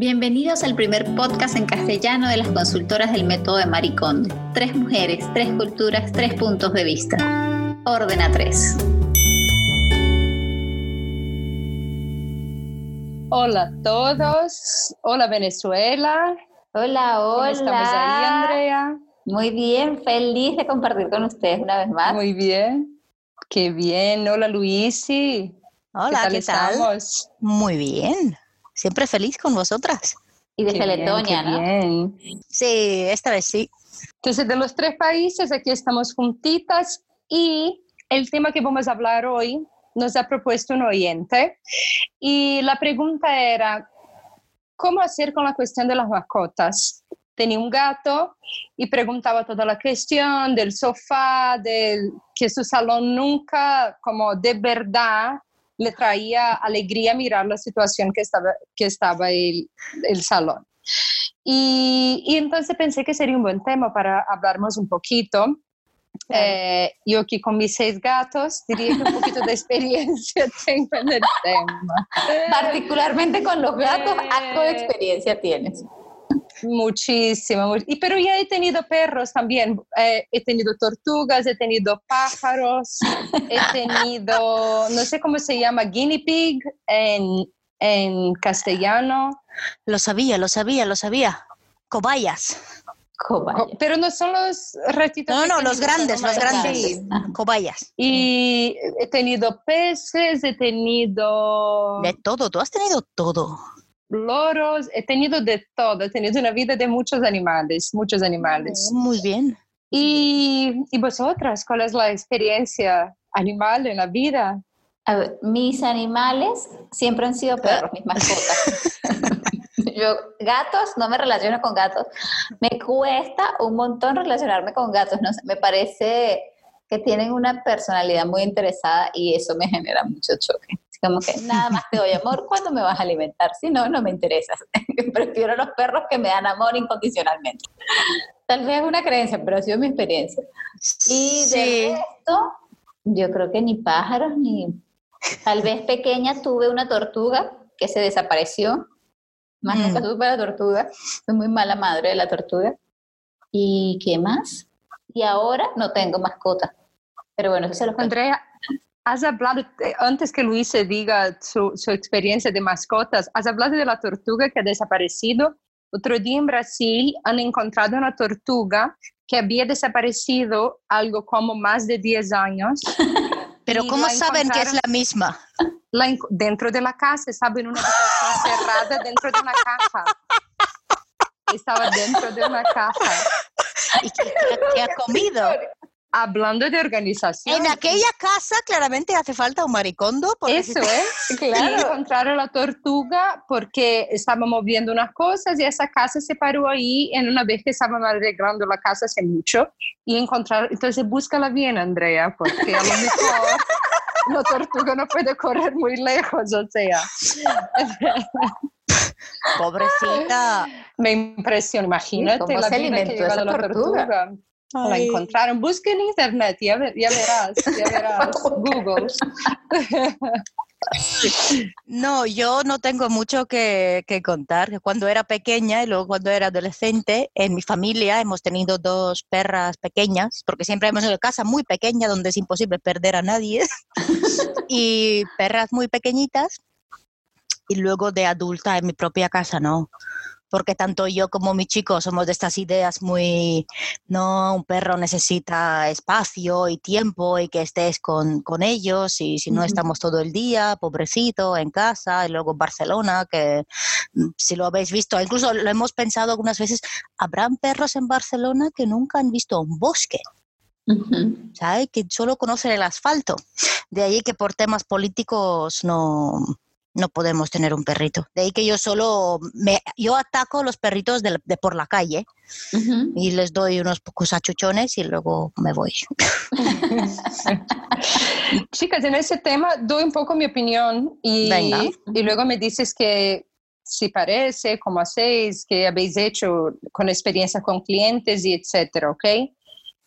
Bienvenidos al primer podcast en castellano de las consultoras del método de Maricondo. Tres mujeres, tres culturas, tres puntos de vista. Ordena tres. Hola a todos. Hola Venezuela. Hola, hola. ¿Cómo estamos ahí, Andrea? Muy bien, feliz de compartir con ustedes una vez más. Muy bien. Qué bien. Hola Luisi. Hola, ¿qué tal? estamos? Muy bien. Siempre feliz con vosotras. Y de Qué bien, Teletonia, qué ¿no? bien. Sí, esta vez sí. Entonces, de los tres países, aquí estamos juntitas y el tema que vamos a hablar hoy nos ha propuesto un oyente y la pregunta era, ¿cómo hacer con la cuestión de las mascotas? Tenía un gato y preguntaba toda la cuestión del sofá, del que su salón nunca, como de verdad, le traía alegría mirar la situación que estaba, que estaba el, el salón. Y, y entonces pensé que sería un buen tema para hablarnos un poquito. Eh, yo aquí con mis seis gatos diría que un poquito de experiencia tengo en el tema. Particularmente con los gatos, Eh. acto de experiencia tienes. Muchísimo, mu- y, pero ya he tenido perros también. Eh, he tenido tortugas, he tenido pájaros, he tenido, no sé cómo se llama, guinea pig en, en castellano. Lo sabía, lo sabía, lo sabía. Cobayas. Cobaya. Co- Pero no son los ratitos. No, no, los grandes, los grandes. Ajá. Cobayas. Y he tenido peces, he tenido De todo, tú has tenido todo. Loros, he tenido de todo, he tenido una vida de muchos animales, muchos animales. Muy bien. ¿Y, y vosotras, cuál es la experiencia animal en la vida? A ver, mis animales siempre han sido perros, mis mascotas. Yo, gatos, no me relaciono con gatos. Me cuesta un montón relacionarme con gatos. No sé, me parece que tienen una personalidad muy interesada y eso me genera mucho choque. Como que nada más te doy amor cuando me vas a alimentar. Si no, no me interesas. Prefiero los perros que me dan amor incondicionalmente. Tal vez es una creencia, pero ha sido mi experiencia. Y de Sí. resto, yo creo que ni pájaros, ni... Tal vez pequeña tuve una tortuga que se desapareció. Más Mm. nunca tuve la tortuga. Fui muy mala madre de la tortuga. ¿Y qué más? Y ahora no tengo mascota. Pero bueno, eso se los cuento. Andrea, has hablado, eh, antes que Luis se diga su, su experiencia de mascotas, has hablado de la tortuga que ha desaparecido. Otro día en Brasil han encontrado una tortuga que había desaparecido algo como más de 10 años. Pero ¿cómo saben que es la misma? La dentro de la casa, estaba en una habitación cerrada dentro de una caja. Estaba dentro de una caja. ¿Y qué, qué- qué ha comido? Hablando de organización. En aquella casa claramente hace falta un maricondo. Eso es, claro. encontraron la tortuga porque estábamos viendo unas cosas y esa casa se paró ahí en una vez que estaban arreglando la casa hace mucho y encontraron, entonces búscala bien Andrea, porque a lo mejor la tortuga no puede correr muy lejos, o sea, Pobrecita. me impresiona, imagínate ¿Cómo la se alimentó esa tortuga? La encontraron, busca en internet, ya, ve- ya verás, ya verás, Google. No, yo no tengo mucho que, que contar. Cuando era pequeña y luego cuando era adolescente, en mi familia hemos tenido dos perras pequeñas, porque siempre hemos en casa muy pequeña donde es imposible perder a nadie, y perras muy pequeñitas. Y luego de adulta en mi propia casa, no. Porque tanto yo como mi chico somos de estas ideas muy, no, un perro necesita espacio y tiempo y que estés con, con ellos y si no estamos todo el día, pobrecito, en casa y luego en Barcelona, que mm, si lo habéis visto, incluso lo hemos pensado algunas veces, habrán perros en Barcelona que nunca han visto un bosque. ¿sabes? Que solo conocen el asfalto. De ahí que por temas políticos no, no podemos tener un perrito. De ahí que yo solo me, yo ataco a los perritos de, de por la calle Ujú. y les doy unos pocos achuchones y luego me voy. Chicas, en ese tema doy un poco mi opinión y, Venga. y luego me dices que si parece, cómo hacéis, qué habéis hecho con experiencia con clientes y etcétera, ¿ok?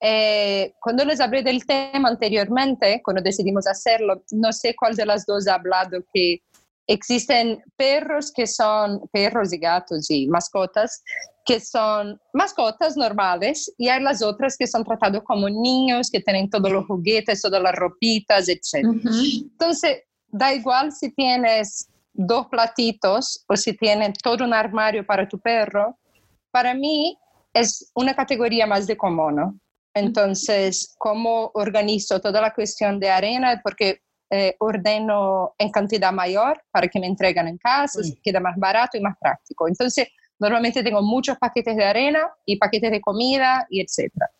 Eh, cuando les hablé del tema anteriormente, cuando decidimos hacerlo, no sé cuál de las dos ha hablado que Existen perros que son perros y gatos y mascotas que son mascotas normales y hay las otras que son tratados como niños, que tienen todos los juguetes, todas las ropitas, etc. Entonces, da igual si tienes dos platitos o si tienes todo un armario para tu perro, para mí es una categoría más de ¿no? Entonces, ¿cómo organizo toda la cuestión de arena? Porque eh, ordeno en cantidad mayor para que me entreguen en casa, queda más barato y más práctico. Entonces, normalmente tengo muchos paquetes de arena y paquetes de comida y etcétera.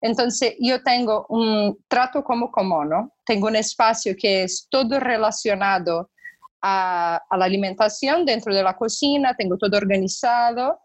Entonces, yo tengo un trato como ¿no? Tengo un espacio que es todo relacionado a, a, la alimentación dentro de la cocina, tengo todo organizado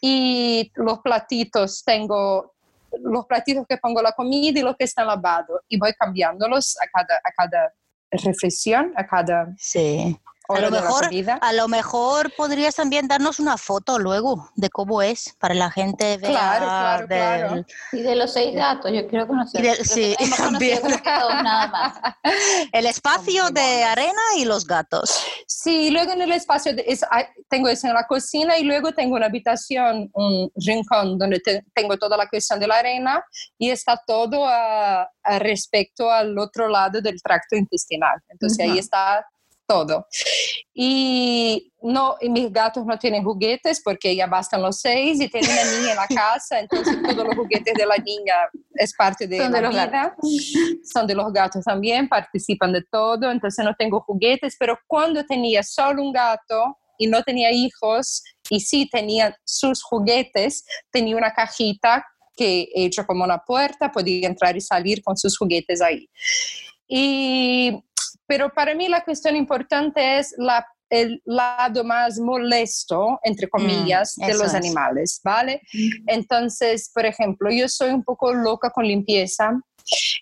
y los platitos tengo los platitos que pongo la comida y los que están lavados y voy cambiándolos a cada, a cada reflexión, a cada sí. A lo, mejor, a lo mejor podrías también darnos una foto luego de cómo es para la gente ver. Claro, claro, claro. Y de los seis datos, yo quiero conocer. sí, también. nada más. El espacio de arena y los gatos. Sí, luego en el espacio tengo eso en la cocina y luego tengo una habitación, un rincón donde tengo toda la cuestión de la arena y está todo a, respecto al otro lado del tracto intestinal. Entonces ahí está todo. Y, no, y mis gatos no tienen juguetes porque ya bastan los seis y tienen una niña en la casa, entonces todos los juguetes de la niña es parte de la vida. Son de los gatos también, participan de todo, entonces no tengo juguetes, pero cuando tenía solo un gato y no tenía hijos y sí tenía sus juguetes, tenía una cajita que he hecho como una puerta, podía entrar y salir con sus juguetes ahí. Y pero para mí la cuestión importante es la, el lado más molesto, entre mm, comillas, de los animales, ¿vale? Entonces, por ejemplo, yo soy un poco loca con limpieza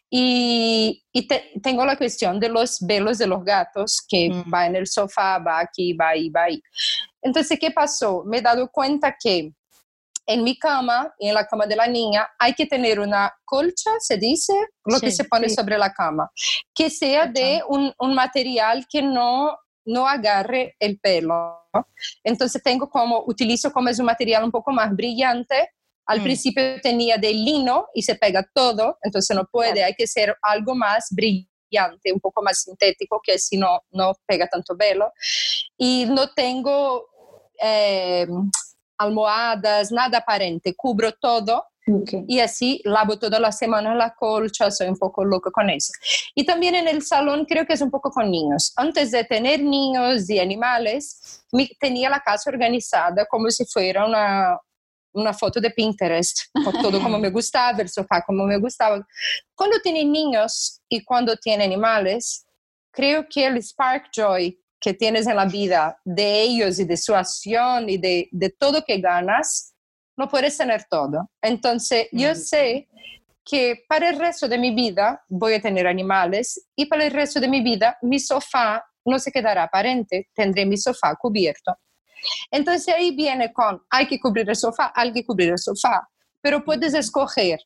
y, y tengo la cuestión de los velos de los gatos, que mm. va en el sofá, va aquí, va ahí, va ahí. Entonces, ¿qué pasó? Me he dado cuenta que en mi cama y en la cama de la niña hay que tener una colcha, se dice, lo que se pone sobre la cama, que sea de un, un, material que no, no agarre el pelo. Entonces tengo como, utilizo como es un material un poco más brillante. Al mm. principio tenía de lino y se pega todo, entonces no puede, hay que ser algo más brillante, un poco más sintético, que si no, no pega tanto pelo. Y no tengo... Eh, almohadas, nada aparente, cubro todo y así lavo toda la semana la colcha, soy un poco loco con eso. Y también en el salón creo que es un poco con niños. Antes de tener niños y animales, tenía la casa organizada como si fuera una, una foto de Pinterest, todo como me gustaba, el sofá como me gustaba. Cuando tiene niños y cuando tiene animales, creo que el Spark Joy que tienes en la vida de ellos y de su acción y de, de todo que ganas, no puedes tener todo. Entonces, yo sé que para el resto de mi vida voy a tener animales y para el resto de mi vida mi sofá no se quedará aparente, tendré mi sofá cubierto. Entonces ahí viene con, hay que cubrir el sofá, hay que cubrir el sofá, pero puedes escoger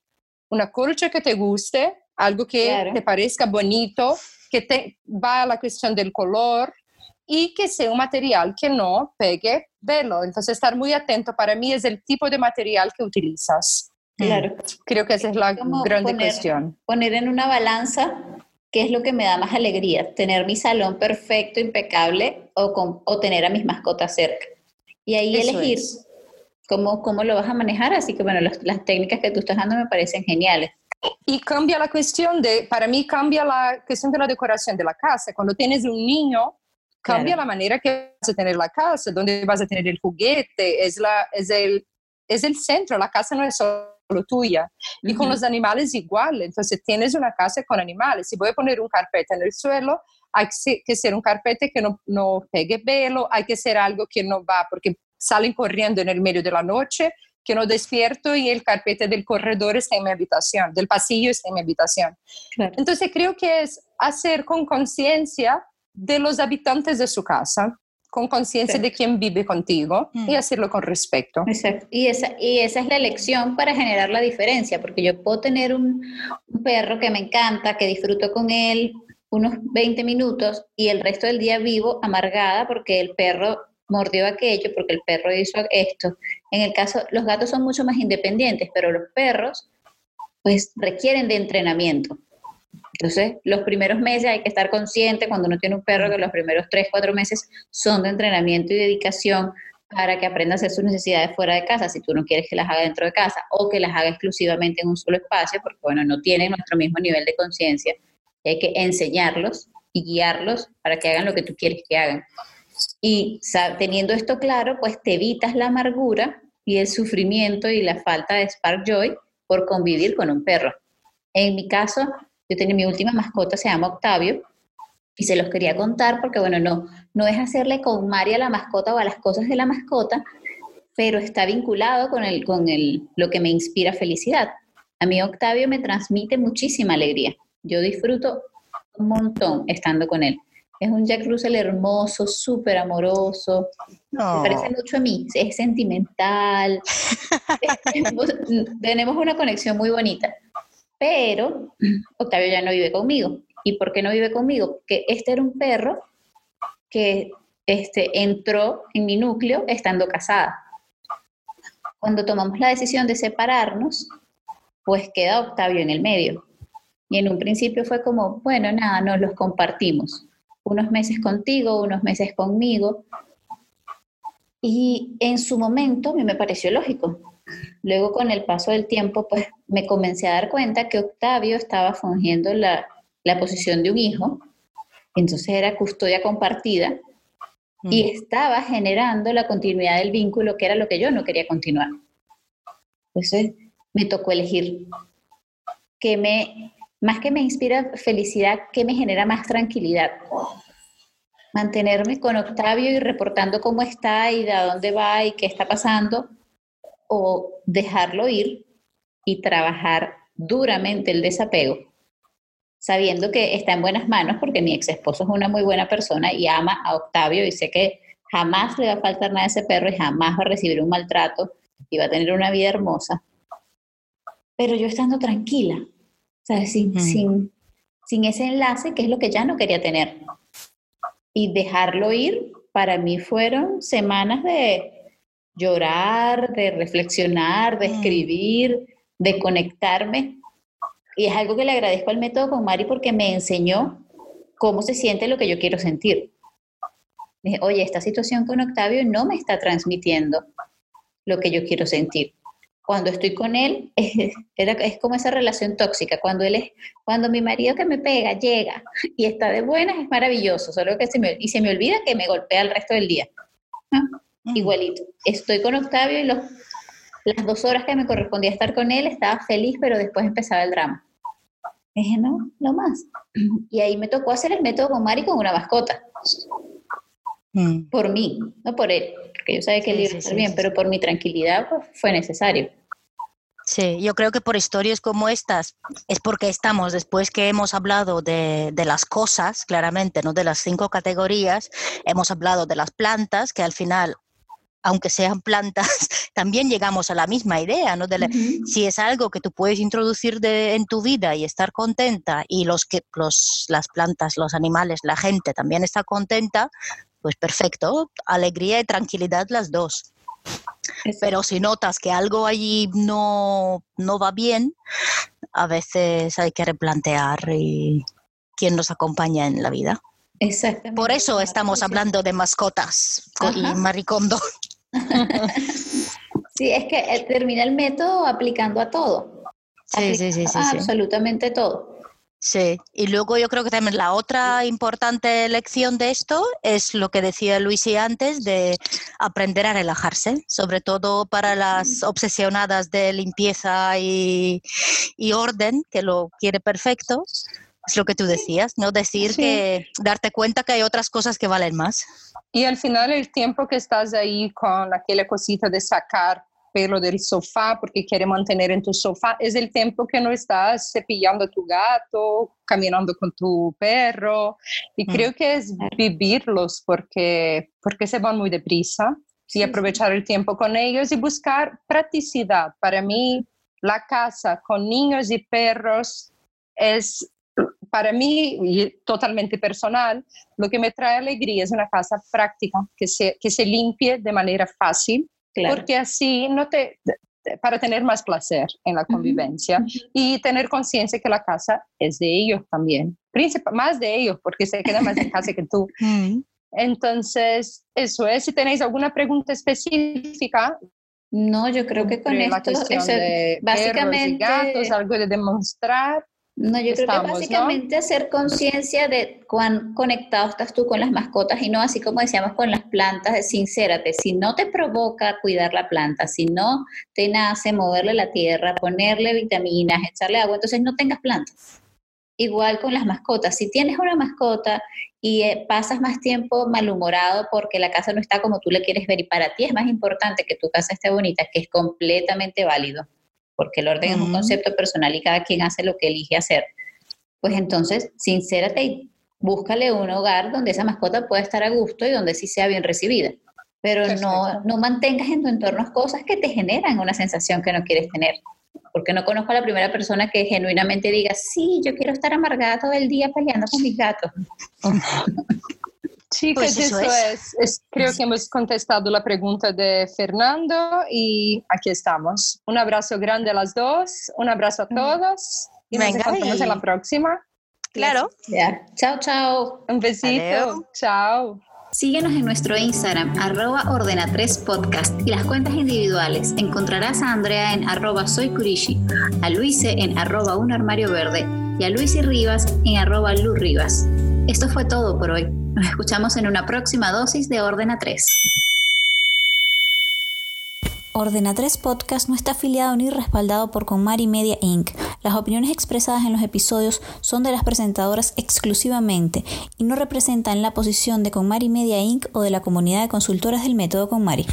una colcha que te guste, algo que te parezca bonito, que te va a la cuestión del color, y que sea un material que no pegue velo. Entonces, estar muy atento para mí es el tipo de material que utilizas. Claro. Creo que esa es la gran cuestión. Poner en una balanza qué es lo que me da más alegría, tener mi salón perfecto, impecable o, o tener a mis mascotas cerca. Y ahí elegir cómo, cómo lo vas a manejar. Así que, bueno, las técnicas que tú estás dando me parecen geniales. Y cambia la cuestión de, para mí cambia la cuestión de la decoración de la casa. Cuando tienes un niño, cambia la manera que vas a tener la casa, donde vas a tener el juguete, es, la, es, el, es el centro, la casa no es solo tuya. Y con los animales igual, entonces tienes una casa con animales. Si voy a poner un carpete en el suelo, hay que ser un carpete que no, no pegue pelo, hay que ser algo que no va, porque salen corriendo en el medio de la noche, que no despierto y el carpete del corredor está en mi habitación, del pasillo está en mi habitación. Entonces creo que es hacer con conciencia de los habitantes de su casa, con conciencia de quién vive contigo y mm. hacerlo con respeto. Exacto. Y esa, y esa es la elección para generar la diferencia, porque yo puedo tener un, perro que me encanta, que disfruto con él, unos 20 minutos y el resto del día vivo amargada porque el perro mordió aquello, porque el perro hizo esto. En el caso, los gatos son mucho más independientes, pero los perros pues requieren de entrenamiento. Entonces, los primeros meses hay que estar consciente cuando uno tiene un perro que los primeros 3, 4 meses son de entrenamiento y dedicación para que aprenda a hacer sus necesidades fuera de casa, si tú no quieres que las haga dentro de casa o que las haga exclusivamente en un solo espacio, porque bueno, no tienen nuestro mismo nivel de conciencia. Hay que enseñarlos y guiarlos para que hagan lo que tú quieres que hagan. Y teniendo esto claro, pues te evitas la amargura y el sufrimiento y la falta de spark joy por convivir con un perro. En mi caso, yo tenía mi última mascota, se llama Octavio, y se los quería contar porque, bueno, no, no es hacerle con María la mascota o a las cosas de la mascota, pero está vinculado con, el, con el, lo que me inspira felicidad. A mí Octavio me transmite muchísima alegría. Yo disfruto un montón estando con él. Es un Jack Russell hermoso, súper amoroso. Me parece mucho a mí. Es sentimental. tenemos una conexión muy bonita. Pero Octavio ya no vive conmigo. ¿Y por qué no vive conmigo? Porque este era un perro que este, entró en mi núcleo estando casada. Cuando tomamos la decisión de separarnos, pues queda Octavio en el medio. Y en un principio fue como, bueno, nada, nos los compartimos. Unos meses contigo, unos meses conmigo. Y en su momento me pareció lógico. Luego con el paso del tiempo, pues me comencé a dar cuenta que Octavio estaba fungiendo la, la posición de un hijo, entonces era custodia compartida y mm. estaba generando la continuidad del vínculo, que era lo que yo no quería continuar. Entonces me tocó elegir que me más que me inspira felicidad, que me genera más tranquilidad. Mantenerme con Octavio y reportando cómo está y de dónde va y qué está pasando, o dejarlo ir y trabajar duramente el desapego, sabiendo que está en buenas manos porque mi ex esposo es una muy buena persona y ama a Octavio y sé que jamás le va a faltar nada a ese perro y jamás va a recibir un maltrato y va a tener una vida hermosa. Pero yo estando tranquila, sin, sin, sin ese enlace, que es lo que ya no quería tener. Y dejarlo ir, para mí fueron semanas de llorar, de reflexionar, de escribir, de conectarme. Y es algo que le agradezco al método con Mari porque me enseñó cómo se siente lo que yo quiero sentir. Dije, oye, esta situación con Octavio no me está transmitiendo lo que yo quiero sentir cuando estoy con él, es, es como esa relación tóxica. Cuando él es, cuando mi marido que me pega llega y está de buenas, es maravilloso, solo que se me, y se me olvida que me golpea el resto del día. Igualito. Estoy con Octavio y los, las dos horas que me correspondía estar con él estaba feliz, pero después empezaba el drama. Dije, no, no más. Y ahí me tocó hacer el método con Mari con una mascota. Mm. Por mí, no por él, porque yo sabía que él iba a estar bien, pero por mi tranquilidad pues, fue necesario. Sí, yo creo que por historias como estas es porque estamos, después que hemos hablado de, de, las cosas, claramente, no de las cinco categorías, hemos hablado de las plantas, que al final, aunque sean plantas, también llegamos a la misma idea, ¿no? De Si es algo que tú puedes introducir de, en tu vida y estar contenta y los que los, las plantas, los animales, la gente también está contenta, pues perfecto, alegría y tranquilidad las dos. Pero si notas que algo allí no, no va bien, a veces hay que replantear quién nos acompaña en la vida. Exactamente. Por eso estamos hablando de mascotas y maricondo. sí, es que termina el método aplicando a todo. Sí, sí, sí, sí, Absolutamente todo. Sí, y luego yo creo que también la otra importante lección de esto es lo que decía Luisi antes, de aprender a relajarse, sobre todo para las obsesionadas de limpieza y, orden, que lo quiere perfecto. Es lo que tú decías, ¿no? Decir que darte cuenta que hay otras cosas que valen más. Y al final el tiempo que estás ahí con aquella cosita de sacar pelo del sofá porque quiere mantener en tu sofá, es el tiempo que no estás cepillando a tu gato, caminando con tu perro. Y mm. creo que es vivirlos porque, porque se van muy deprisa y aprovechar el tiempo con ellos y buscar practicidad. Para mí, la casa con niños y perros es para mí, totalmente personal, lo que me trae alegría es una casa práctica, que se, que se limpie de manera fácil, porque así no te, para tener más placer en la convivencia y tener conciencia que la casa es de ellos también, más de ellos porque se queda más en casa que tú. Mm. Entonces, eso es. Si tenéis alguna pregunta específica. No, yo creo que con esto, básicamente, algo de demostrar. No, yo creo que básicamente hacer conciencia de cuán conectado estás tú con las mascotas y no así como decíamos con las plantas, de sincérate, si no te provoca cuidar la planta, si no te nace moverle la tierra, ponerle vitaminas, echarle agua, entonces no tengas plantas. Igual con las mascotas, si tienes una mascota y eh, pasas más tiempo malhumorado porque la casa no está como tú le quieres ver y para ti es más importante que tu casa esté bonita, que es completamente válido porque el orden es un concepto personal y cada quien hace lo que elige hacer, pues entonces, sincérate y búscale un hogar donde esa mascota pueda estar a gusto y donde sí sea bien recibida. Pero no, no mantengas en tu entorno cosas que te generan una sensación que no quieres tener. Porque no conozco a la primera persona que genuinamente diga, sí, yo quiero estar amargada todo el día peleando con mis gatos. Sí, pues eso, es. Creo que hemos contestado la pregunta de Fernando y aquí estamos. Un abrazo grande a las dos, un abrazo a todos y nos vemos en la próxima. Claro. Chao, chao. Un besito. Chao. Síguenos en nuestro Instagram, arroba ordena3podcast y las cuentas individuales. Encontrarás a Andrea en arroba soycurishi, a Luise en arroba un armario verde y a Luis y Rivas en arroba. Esto fue todo por hoy. Nos escuchamos en una próxima dosis de Ordena 3. Ordena 3 Podcast no está afiliado ni respaldado por Conmari Media Inc. Las opiniones expresadas en los episodios son de las presentadoras exclusivamente y no representan la posición de Conmari Media Inc. o de la comunidad de consultoras del método Conmari.